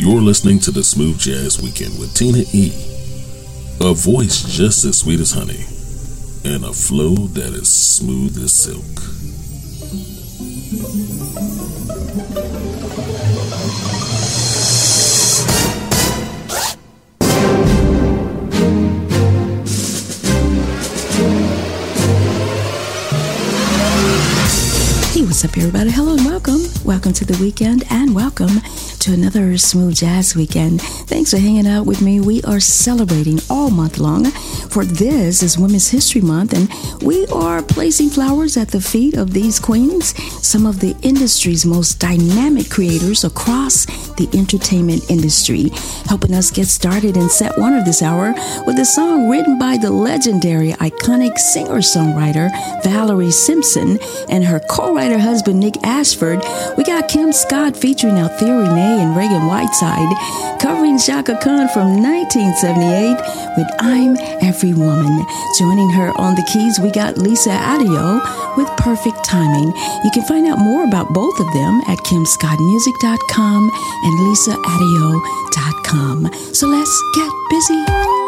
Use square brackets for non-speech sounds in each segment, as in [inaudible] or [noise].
You're listening to the Smooth Jazz Weekend with Tina E. A voice just as sweet as honey, and a flow that is smooth as silk. Hey, what's up, everybody? Hello and welcome. Welcome to the weekend and welcome to another Smooth Jazz Weekend. Thanks for hanging out with me. We are celebrating all month long, for this is Women's History Month, and we are placing flowers at the feet of these queens, some of the industry's most dynamic creators across the entertainment industry, helping us get started in set one of this hour with a song written by the legendary, iconic singer songwriter Valerie Simpson and her co writer husband Nick Ashford. We got Kim Scott featuring Althea And Ragan Whiteside, covering Chaka Khan from 1978 with I'm Every Woman. Joining her on the keys, we got Lisa Addeo with Perfect Timing. You can find out more about both of them at kimscottmusic.com and lisaaddeo.com. So let's get busy.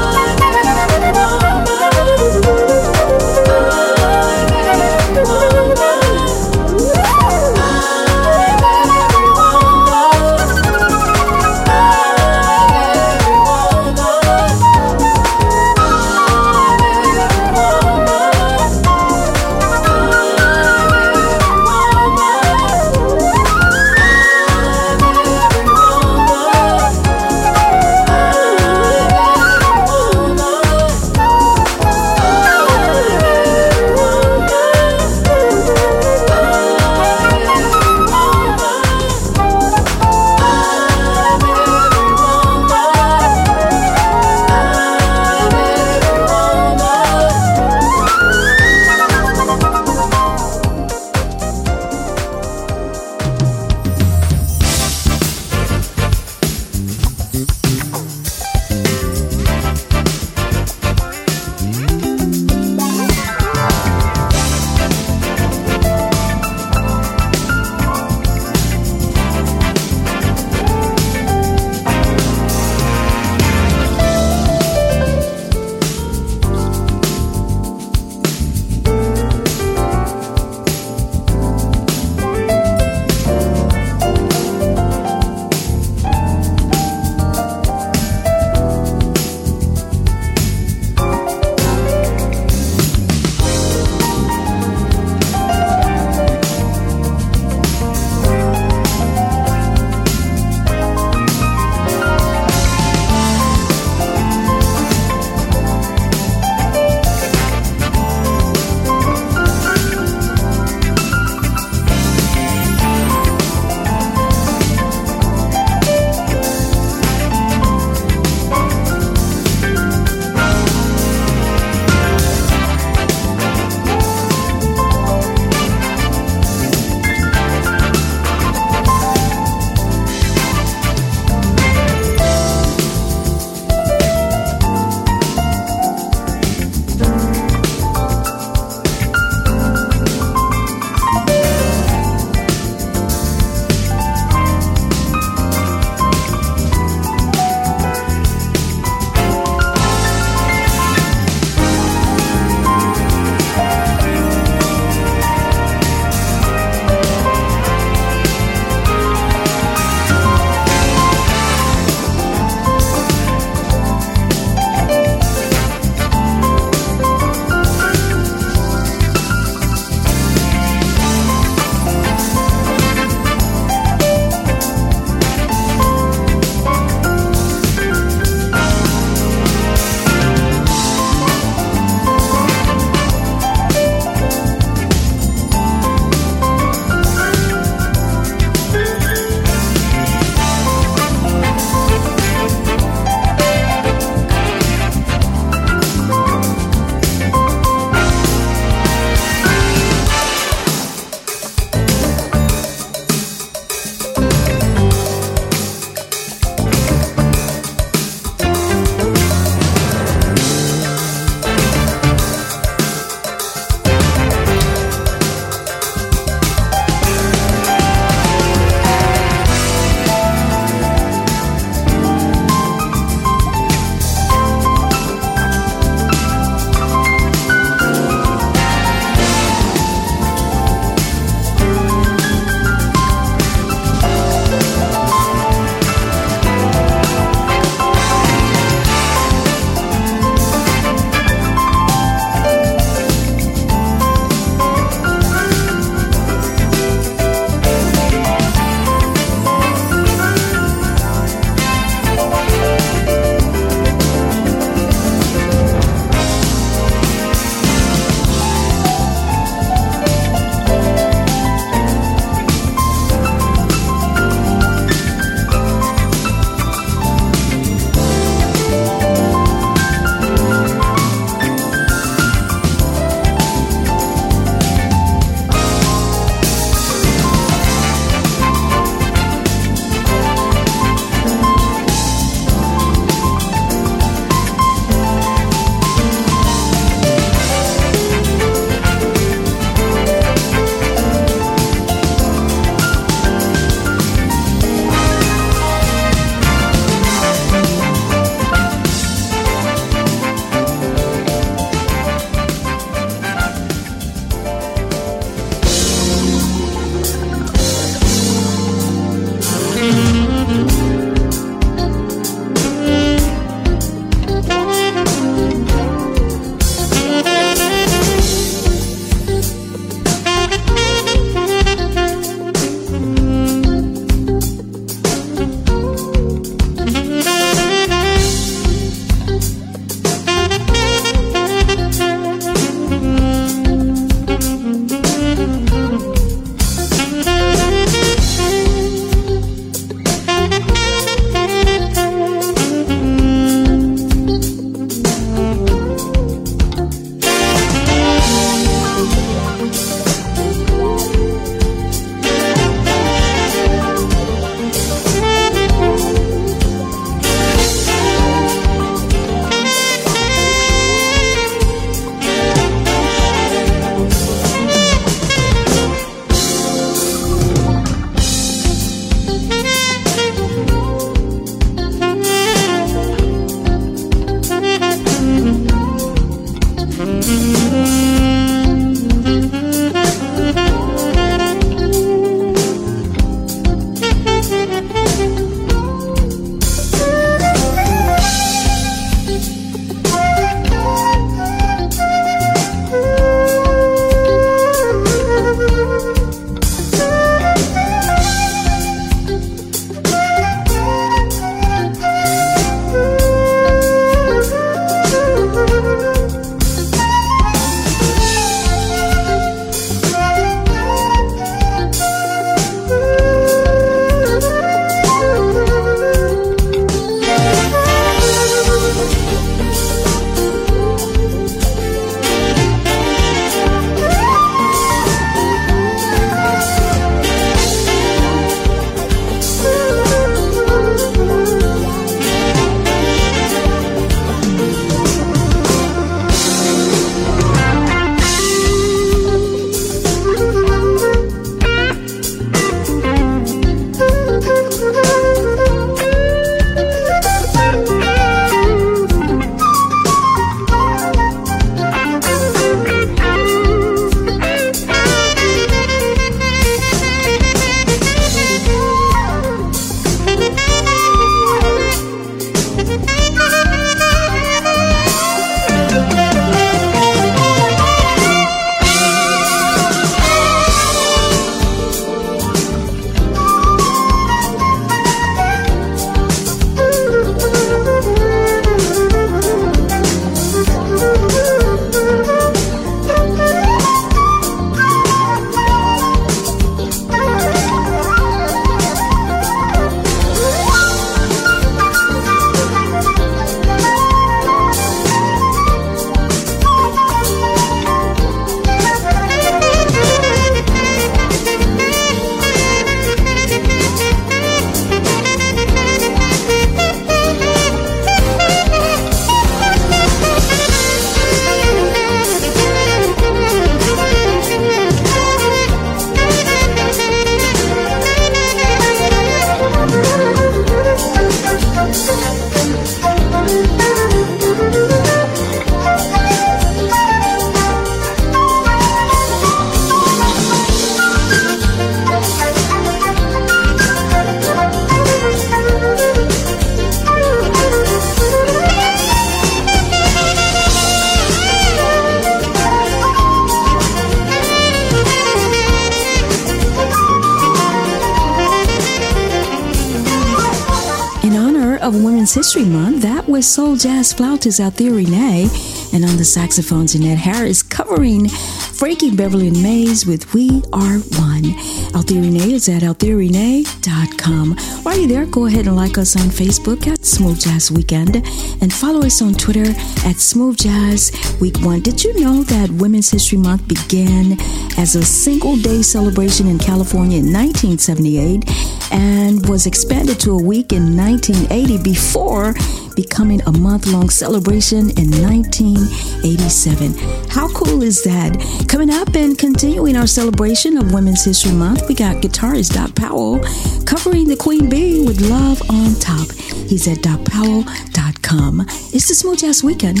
Soul jazz flautist Althea Rene, and on the saxophone, Jeanette Harris covering Frankie Beverly and Maze with We Are One. Althea Rene is at althearene.com. While you're there, go ahead and like us on Facebook at Smooth Jazz Weekend and follow us on Twitter at Smooth Jazz Week One. Did you know that Women's History Month began as a single day celebration in California in 1978 and was expanded to a week in 1980 before becoming a month long celebration in 1987. How cool is that? Coming up and continuing our celebration of Women's History Month, we got guitarist Doc Powell covering the Queen Bee with Love on Top. He's at docpowell.com. It's the Smooth Jazz Weekend.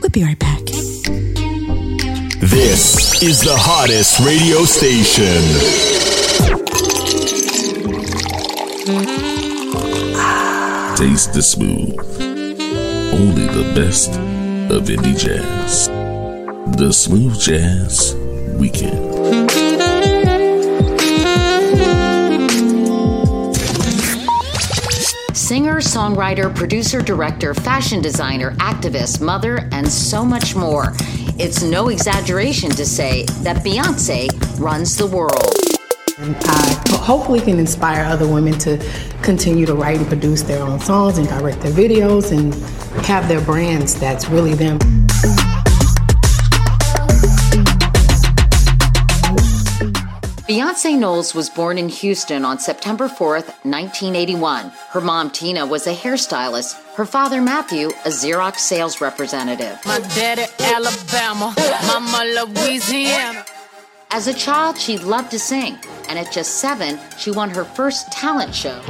We'll be right back. This is the hottest radio station. Taste the smooth only the best of indie jazz. The Smooth Jazz Weekend. Singer, songwriter, producer, director, fashion designer, activist, mother, and so much more. It's no exaggeration to say that Beyonce runs the world. I hopefully can inspire other women to continue to write and produce their own songs and direct their videos and have their brands that's really them. Beyonce Knowles was born in Houston on September 4th, 1981. Her mom, Tina, was a hairstylist. Her father, Matthew, a Xerox sales representative. My daddy, Alabama. Mama, Louisiana. As a child, she loved to sing, and at just seven, she won her first talent show.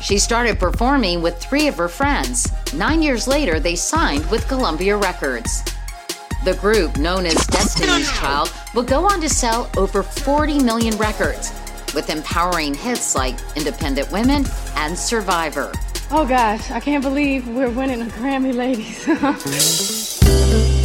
She started performing with three of her friends. Nine years later, they signed with Columbia Records. The group, known as Destiny's Child, would go on to sell over 40 million records, with empowering hits like Independent Women and Survivor. Oh gosh, I can't believe we're winning a Grammy, ladies. [laughs]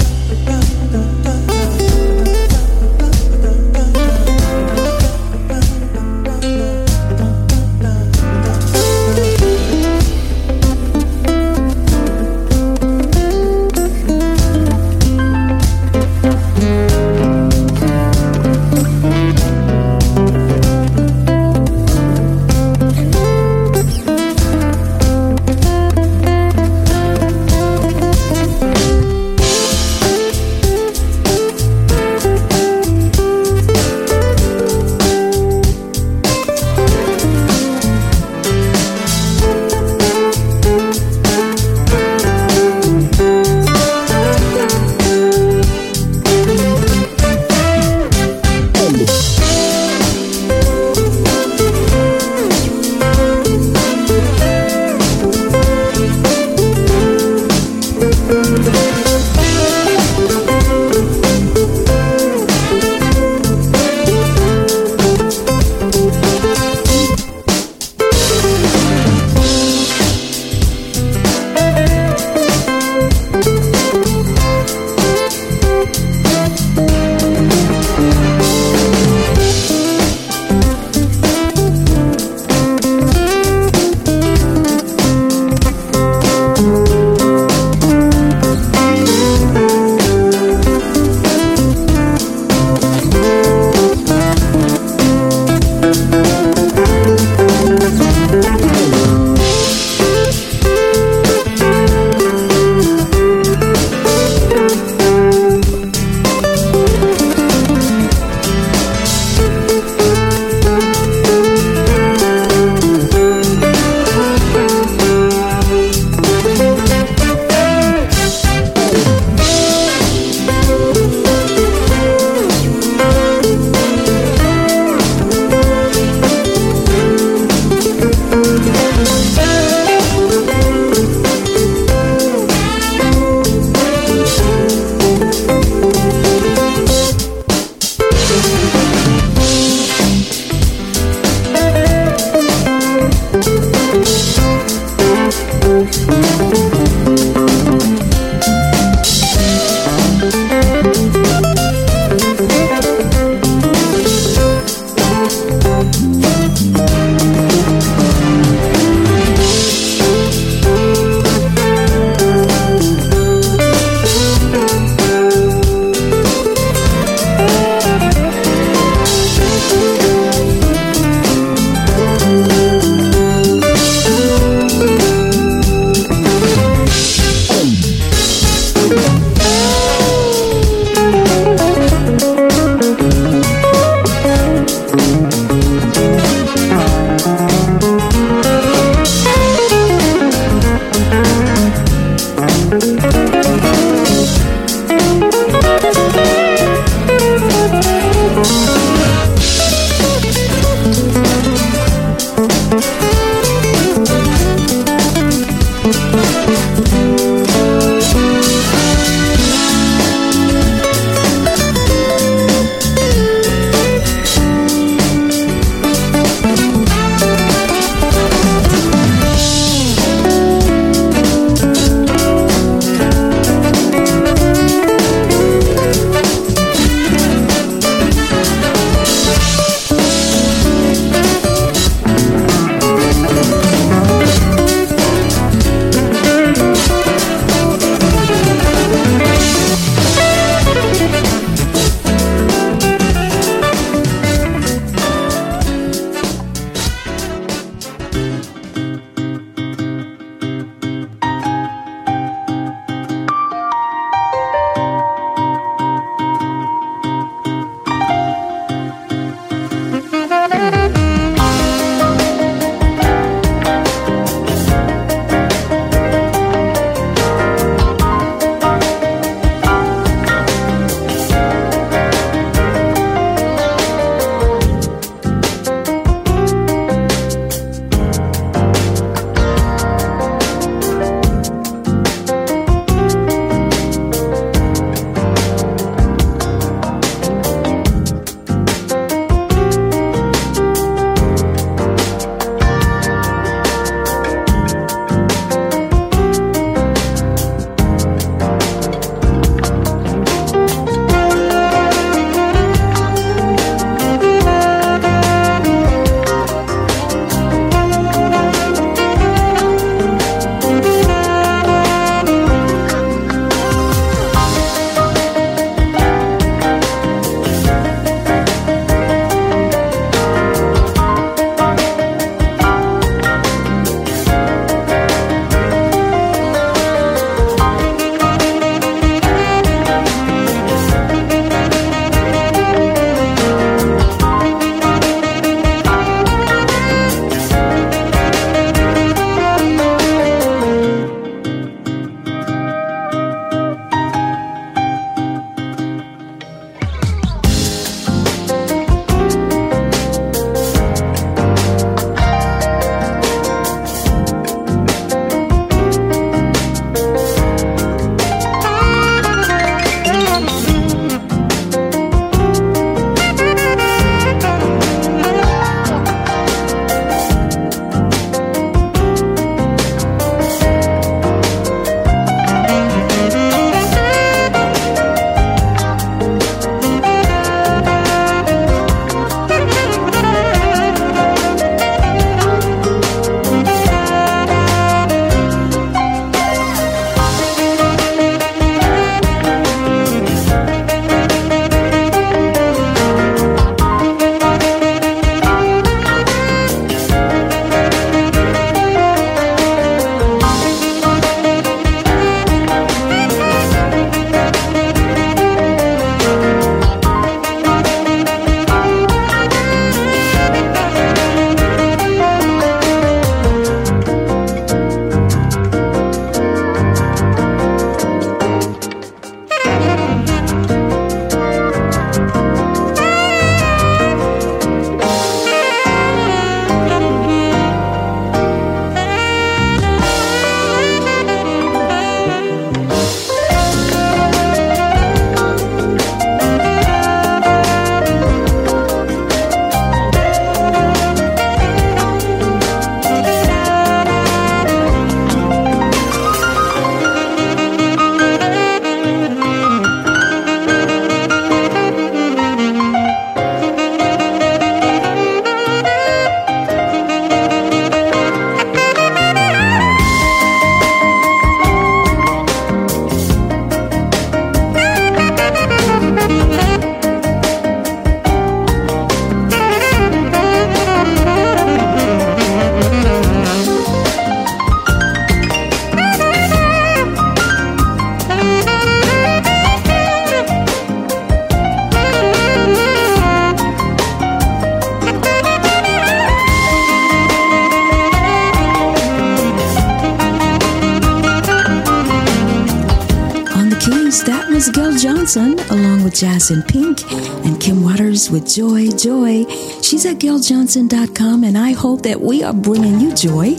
She's and I hope that we are bringing you joy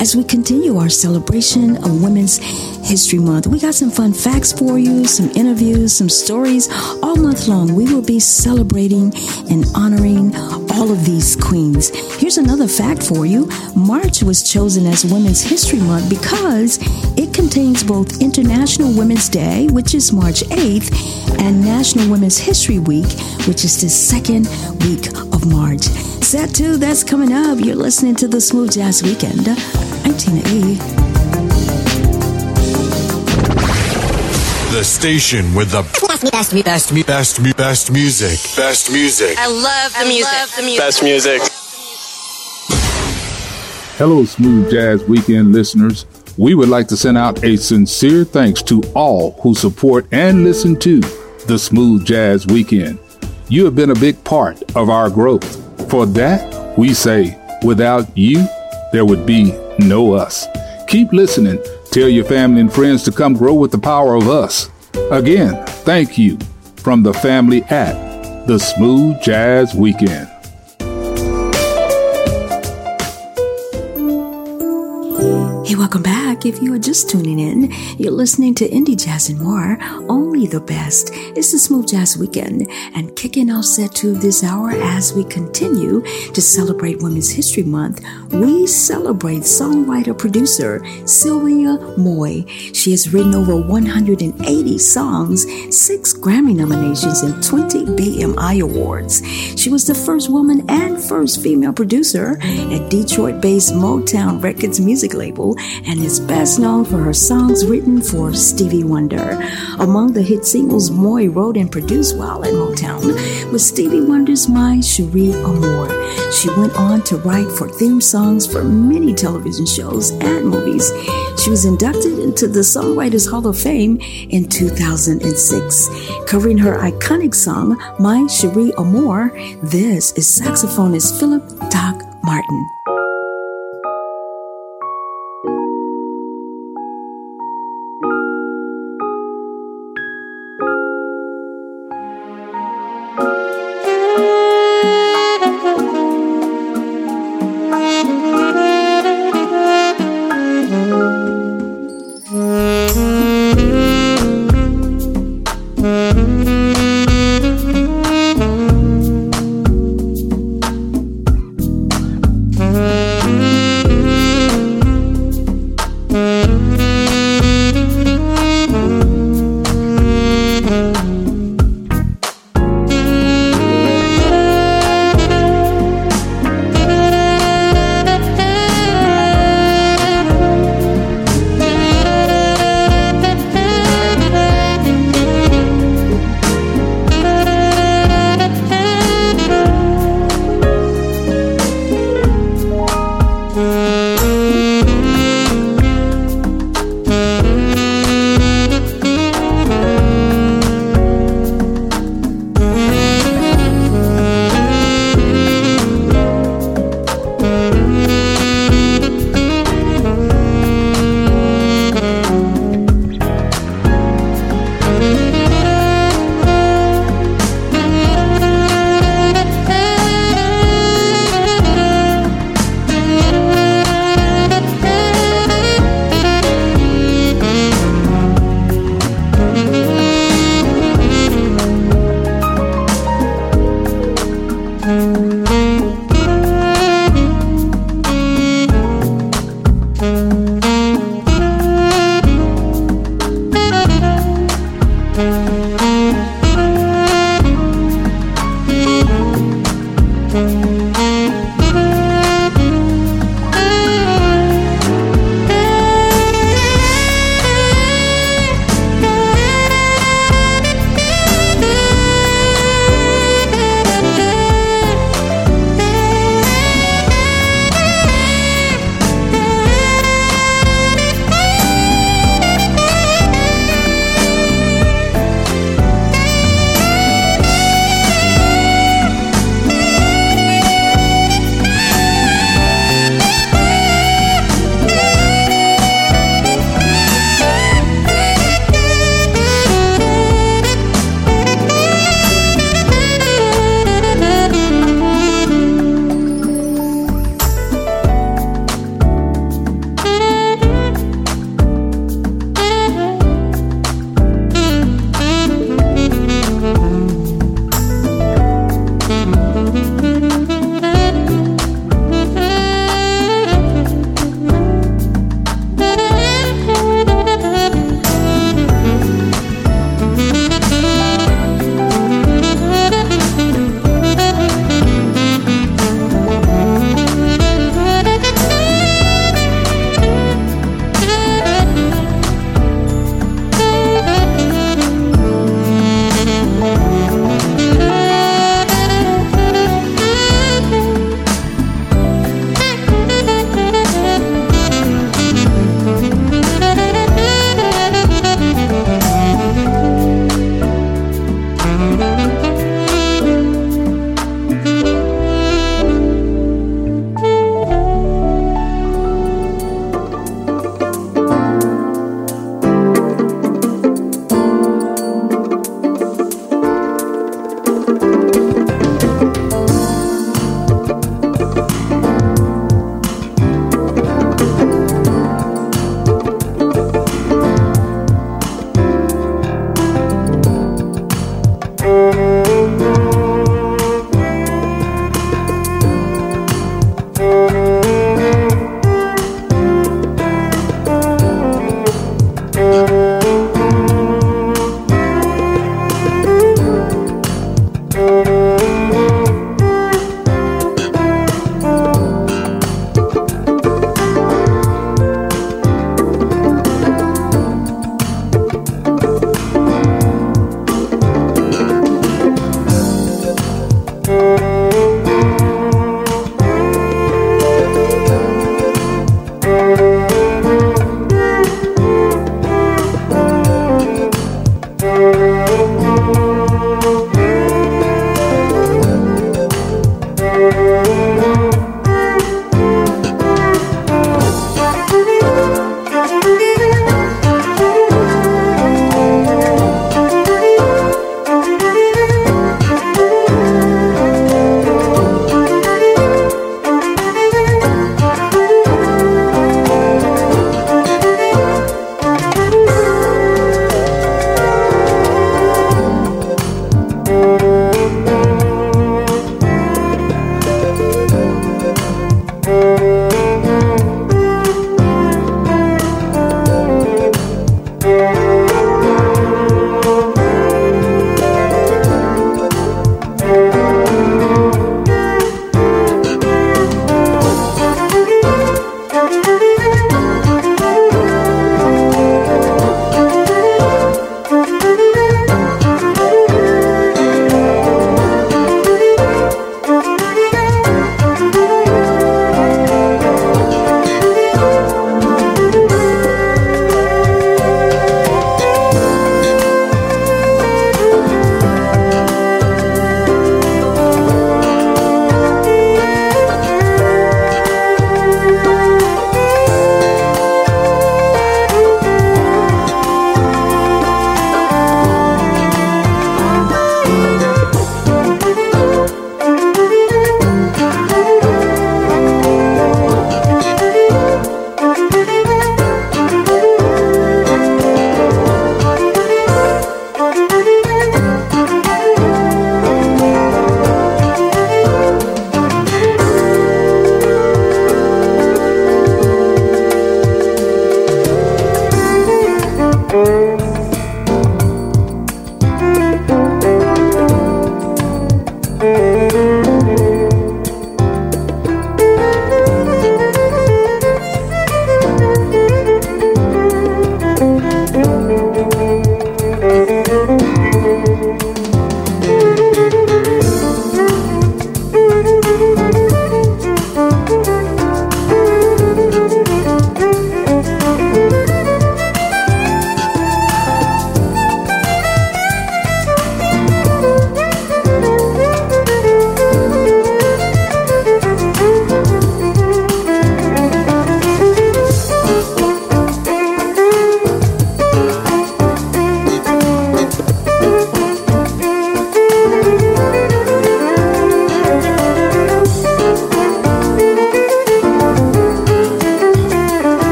as we continue our celebration of Women's History Month. We got some fun facts for you, some interviews, some stories. All month long, we will be celebrating and honoring all of these queens. Here's another fact for you March was chosen as Women's History Month because it contains both International Women's Day, which is March 8th, and National Women's History Week, which is the second week of March. Set 2, that's coming up. You're listening to the Smooth Jazz Weekend. I'm Tina E. The station with the best, best, best, best, best music. Best music. I love the music. the music. Best music. Hello, Smooth Jazz Weekend listeners. We would like to send out a sincere thanks to all who support and listen to the Smooth Jazz Weekend. You have been a big part of our growth. For that, we say, without you, there would be no us. Keep listening. Tell your family and friends to come grow with the power of us. Again, thank you from the family at the Smooth Jazz Weekend. If you are just tuning in, you're listening to Indie Jazz and More, only the best. It's the Smooth Jazz Weekend and kicking off set two this hour as we continue to celebrate Women's History Month. We celebrate songwriter producer Sylvia Moy. She has written over 180 songs, six Grammy nominations, and 20 BMI awards. She was the first woman and first female producer at Detroit based Motown Records music label and is best known for her songs written for Stevie Wonder. Among the hit singles Moy wrote and produced while at Motown was Stevie Wonder's My Cherie Amour. She went on to write for theme songs for many television shows and movies. She was inducted into the Songwriters Hall of Fame in 2006. Covering her iconic song, My Cherie Amour, this is saxophonist Phillip Doc Martin.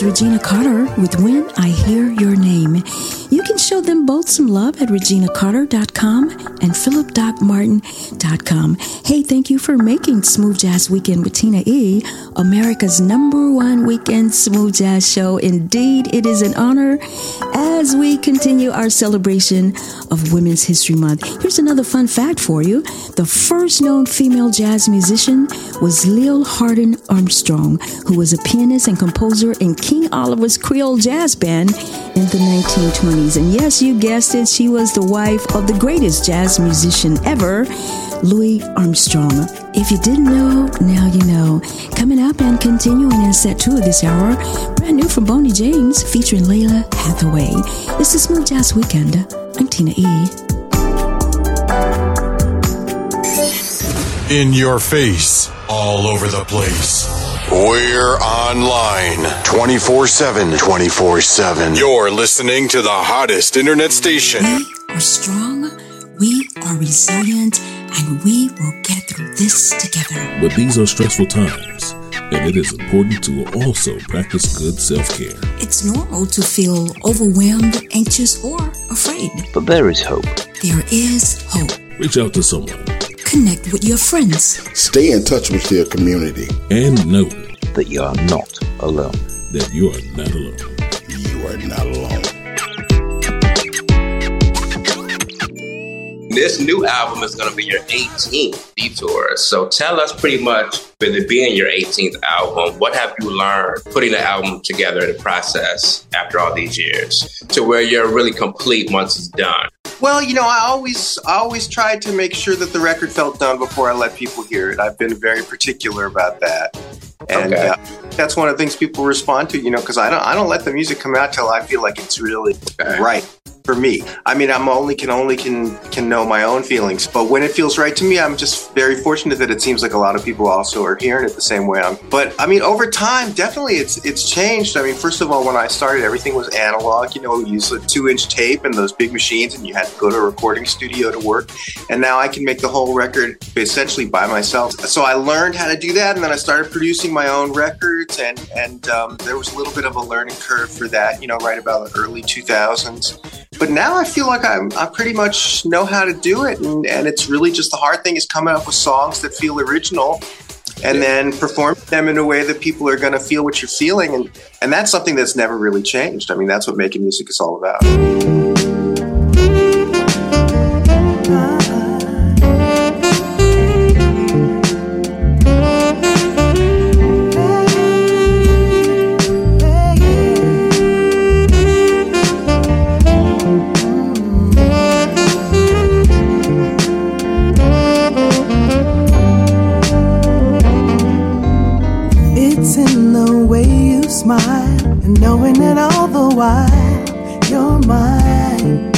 Regina Carter with When I Hear Your Name. You can show them both some love at reginacarter.com and philip.martin.com. Hey, thank you for making Smooth Jazz Weekend with Tina E. America's number one weekend smooth jazz show. Indeed, it is an honor as we continue our celebration of Women's History Month. Here's another fun fact for you. The first known female jazz musician was Lil Hardin Armstrong, who was a pianist and composer in King Oliver's Creole Jazz Band in the 1920s. And yes, you guessed it, she was the wife of the greatest jazz musician ever, Louis Armstrong. If you didn't know, now you know. Coming up and continuing in set two of this hour, brand new from Boney James featuring Lalah Hathaway. It's the Smooth Jazz Weekend. I'm Tina E. In your face, all over the place. We're online 24 7. 24 7. You're listening to the hottest internet station. We are strong, we are resilient, and we will get through this together. But these are stressful times, and it is important to also practice good self care. It's normal to feel overwhelmed, anxious, or afraid. But there is hope. There is hope. Reach out to someone. Connect with your friends. Stay in touch with your community. And know that you are not alone. That you are not alone. You are not alone. This new album is going to be your 18th detour. So tell us pretty much, with it being your 18th album, what have you learned putting the album together in the process after all these years to where you're really complete once it's done? Well, you know, I always, I always tried to make sure that the record felt done before I let people hear it. I've been very particular about that, and Okay. uh, that's one of the things people respond to. You know, because I don't, I don't let the music come out till I feel like it's really right. For me. I mean, I'm only can only can can know my own feelings, but when it feels right to me, I'm just very fortunate that it seems like a lot of people also are hearing it the same way. I'm, but I mean, over time, definitely it's it's changed. I mean, first of all, when I started, everything was analog. You know, we used a two inch tape and those big machines, and you had to go to a recording studio to work. And now I can make the whole record essentially by myself. So I learned how to do that, and then I started producing my own records, and and um, there was a little bit of a learning curve for that. You know, right about the early 2000s. But now I feel like I'm, I pretty much know how to do it. And, and it's really just the hard thing is coming up with songs that feel original and then perform them in a way that people are going to feel what you're feeling. And, and that's something that's never really changed. I mean, that's what making music is all about. knowing it all the while you're mine,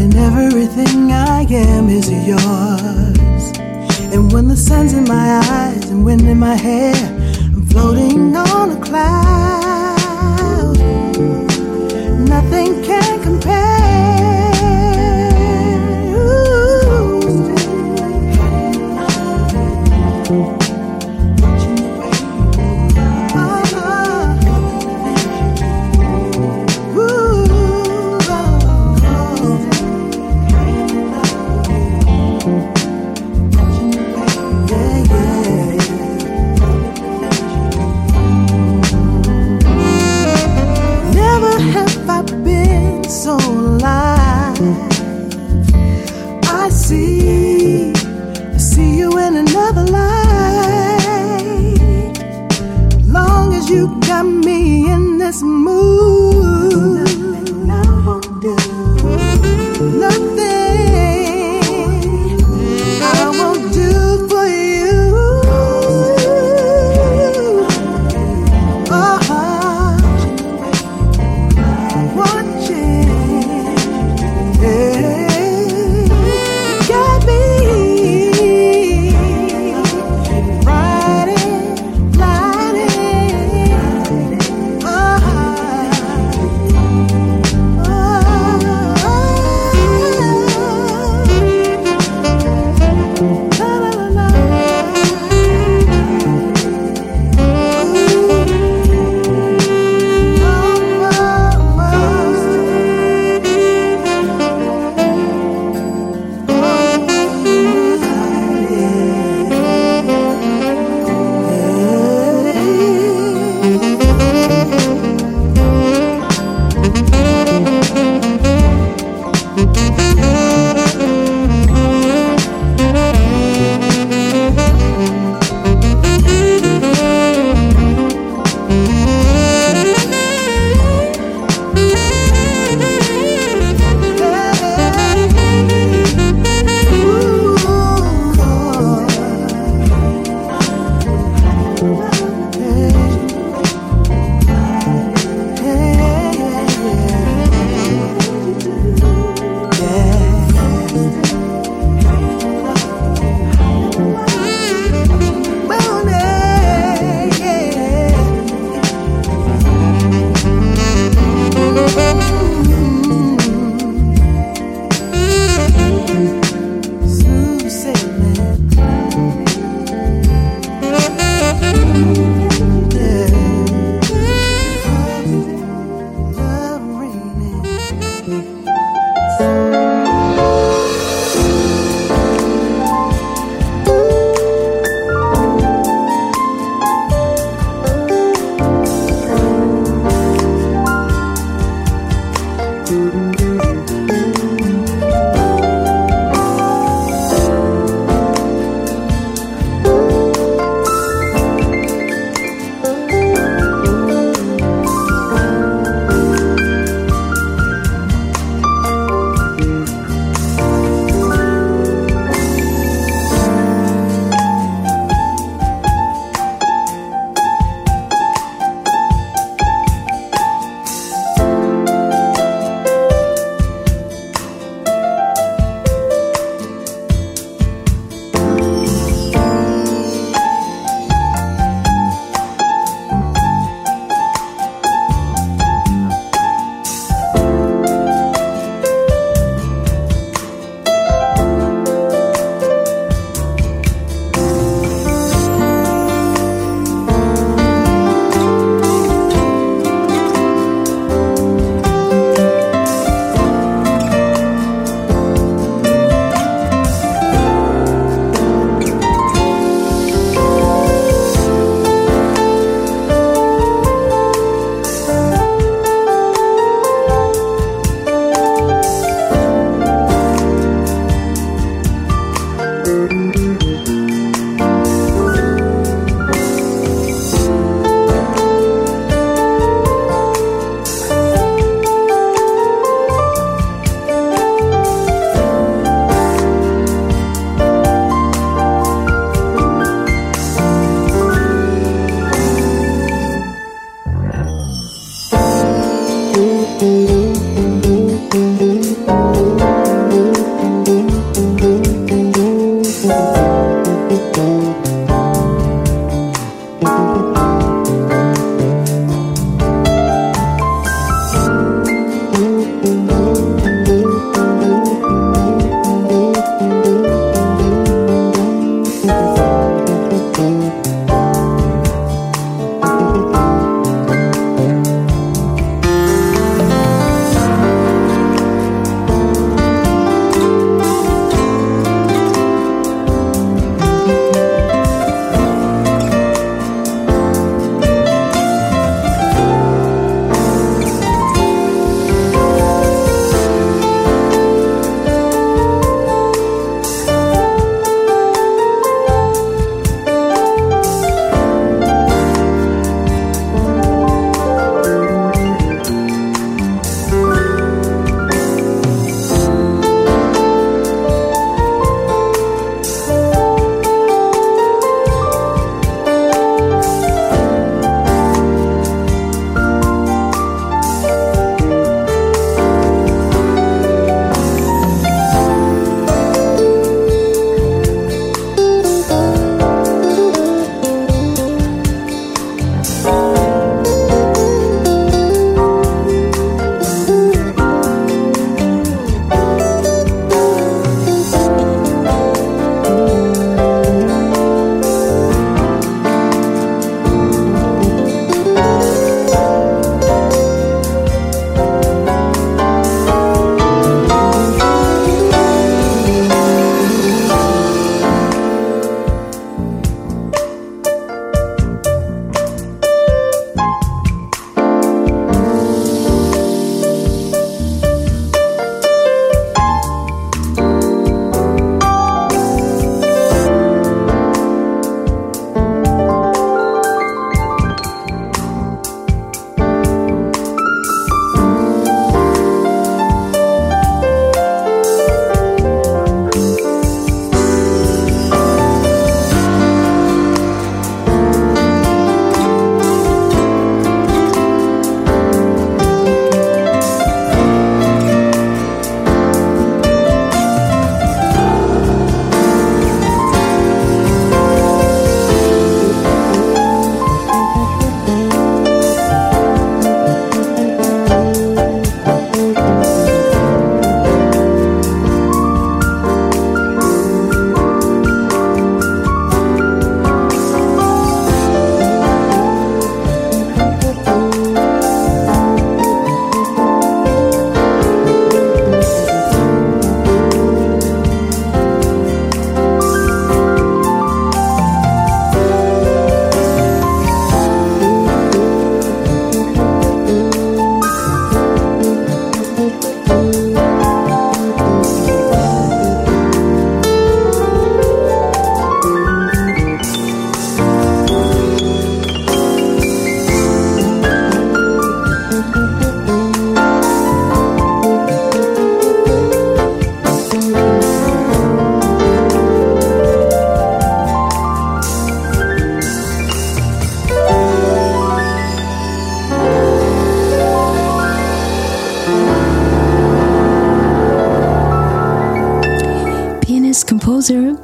and everything I am is yours. And when the sun's in my eyes and wind in my hair, I'm floating on a cloud. Nothing can compare.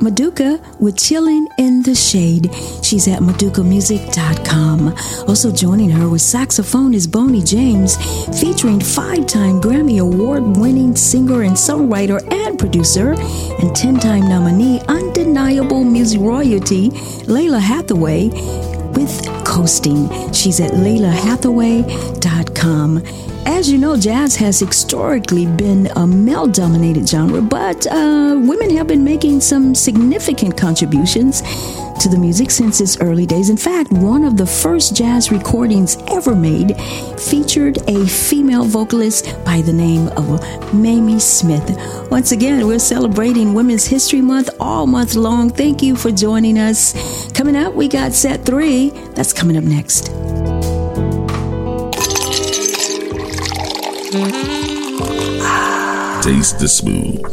Madoca with Chilling in the Shade. She's at madocamusic.com. Also joining her with saxophone is Boney James, featuring five time Grammy Award winning singer and songwriter and producer, and 10 time nominee, undeniable music royalty, Lalah Hathaway with Coasting. She's at LalahHathaway.com. As you know, jazz has historically been a male dominated genre, but uh, women have been making some significant contributions to the music since its early days. In fact, one of the first jazz recordings ever made featured a female vocalist by the name of Mamie Smith. Once again, we're celebrating Women's History Month all month long. Thank you for joining us. Coming up, we got set three. That's coming up next. Taste the smooth.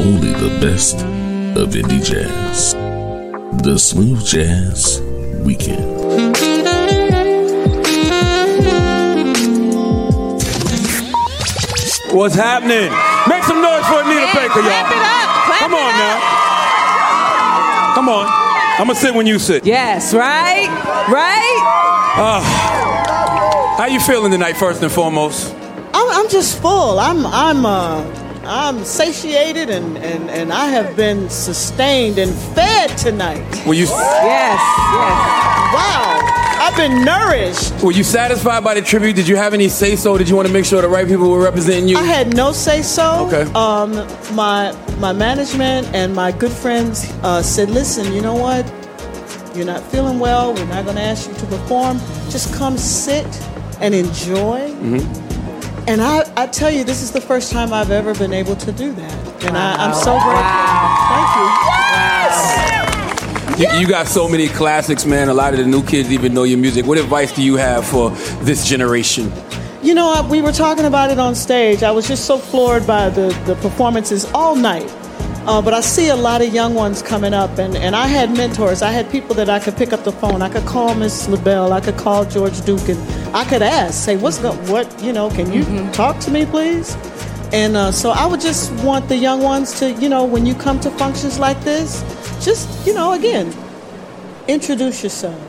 Only the best of indie jazz. The Smooth Jazz Weekend. What's happening? Make some noise for Anita yeah, Baker, y'all. Clap it up. Clap Come it on up. now. Come on. I'm gonna sit when you sit. Yes, right? Right? Uh, how you feeling tonight, first and foremost? I'm, I'm just full. I'm I'm uh I'm satiated and, and, and I have been sustained and fed tonight. Were you Yes, yes. Wow. I've been nourished. were you satisfied by the tribute? Did you have any say so? Did you want to make sure the right people were representing you? I had no say so. Okay. Um, my my management and my good friends uh, said, "Listen, you know what? You're not feeling well. We're not going to ask you to perform. Just come sit and enjoy." Mm-hmm. And I, I tell you, this is the first time I've ever been able to do that, and I, I'm so grateful. Thank you. Yes. You, you got so many classics, man. A lot of the new kids even know your music. What advice do you have for this generation? You know, we were talking about it on stage. I was just so floored by the, the performances all night. Uh, but I see a lot of young ones coming up, and, and I had mentors. I had people that I could pick up the phone. I could call Miss LaBelle. I could call George Duke, and I could ask, say, "What's go? What you know? Can you talk to me, please?" And uh, so I would just want the young ones to, you know, when you come to functions like this, just you know, again, introduce yourself.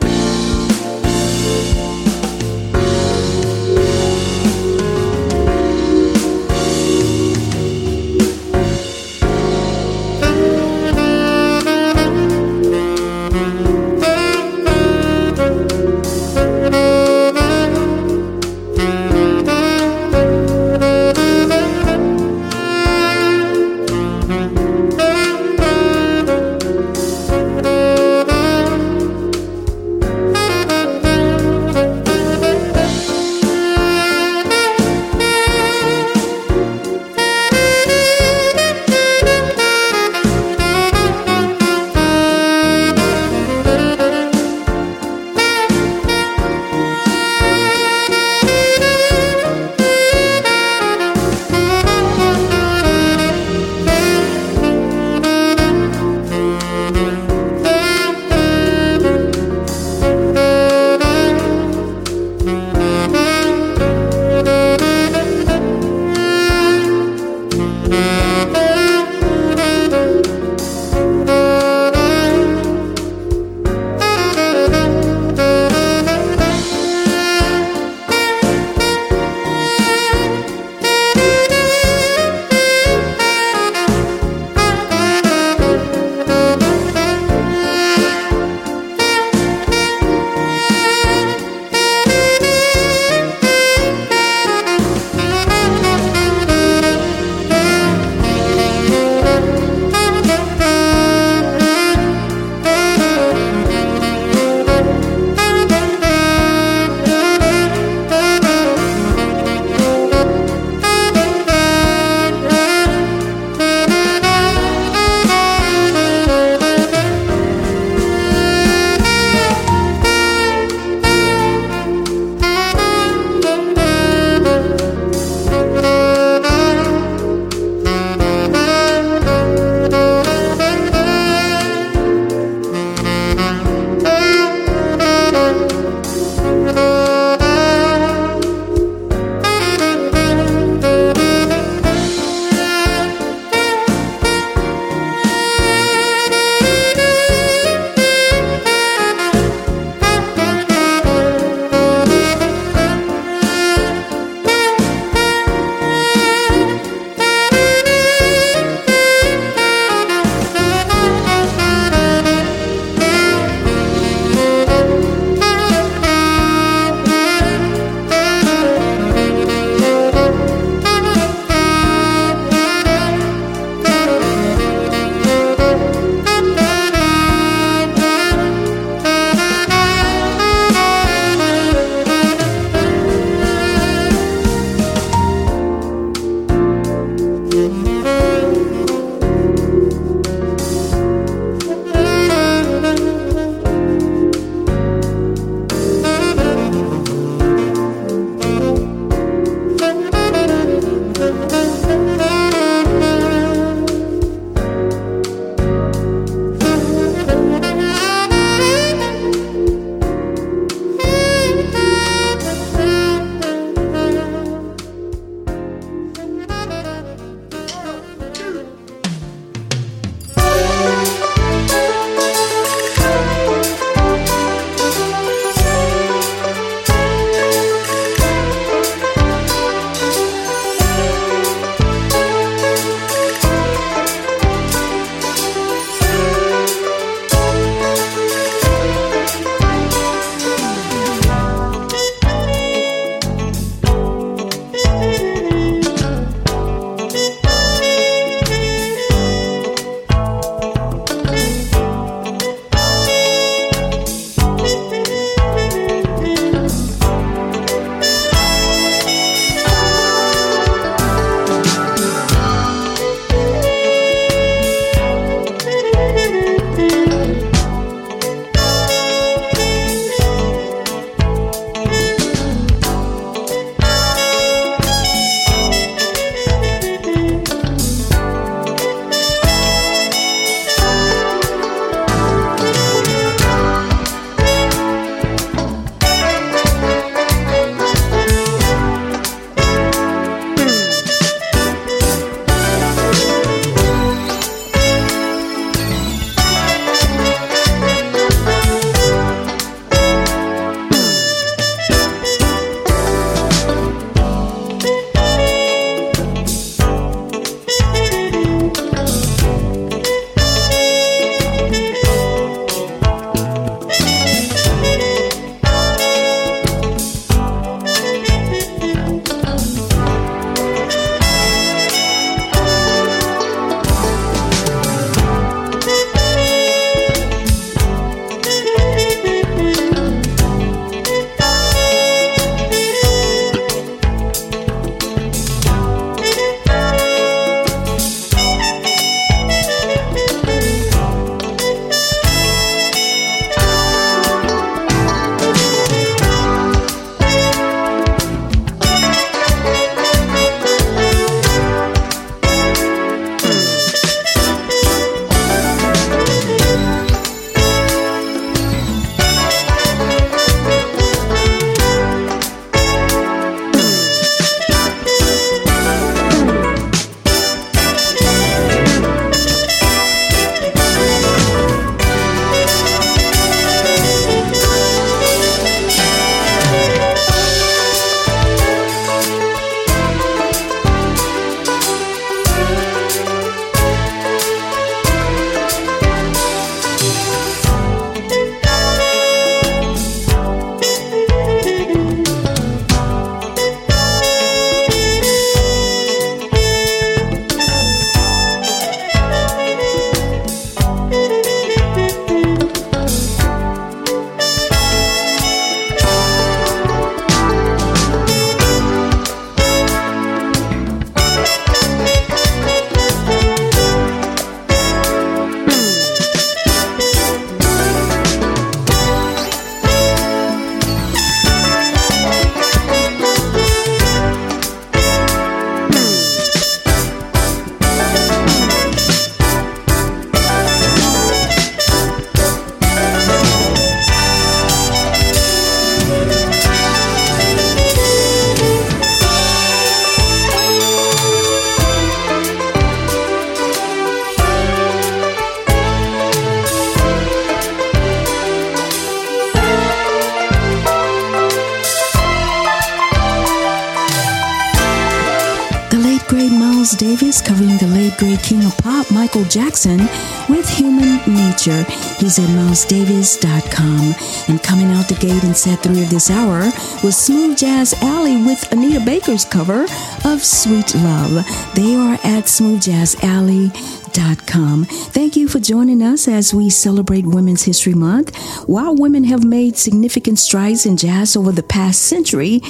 He's at milesdavis.com. And coming out the gate in set three of this hour was Smooth Jazz Alley with Anita Baker's cover of Sweet Love. They are at Smooth Jazz Alley Com. Thank you for joining us as we celebrate Women's History Month. While women have made significant strides in jazz over the past century,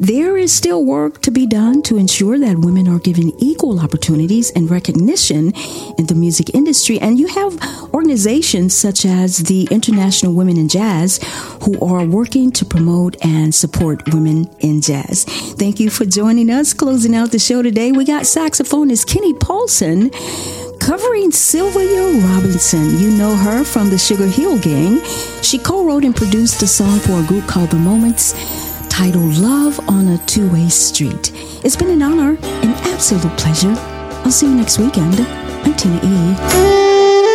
there is still work to be done to ensure that women are given equal opportunities and recognition in the music industry. And you have organizations such as the International Women in Jazz who are working to promote and support women in jazz. Thank you for joining us. Closing out the show today, we got saxophonist Kenney Polson covering Sylvia Robinson. You know her from the Sugar Hill Gang. She co wrote and produced a song for a group called The Moments titled Love on a Two Way Street. It's been an honor, an absolute pleasure. I'll see you next weekend. I'm Tina E.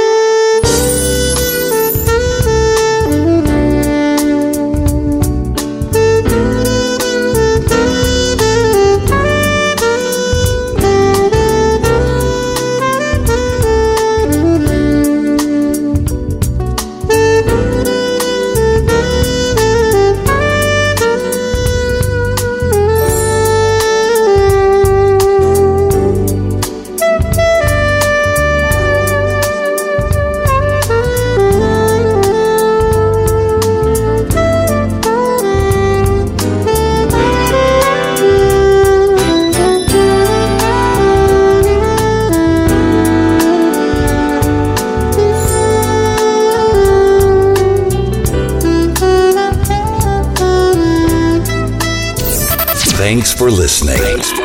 for listening.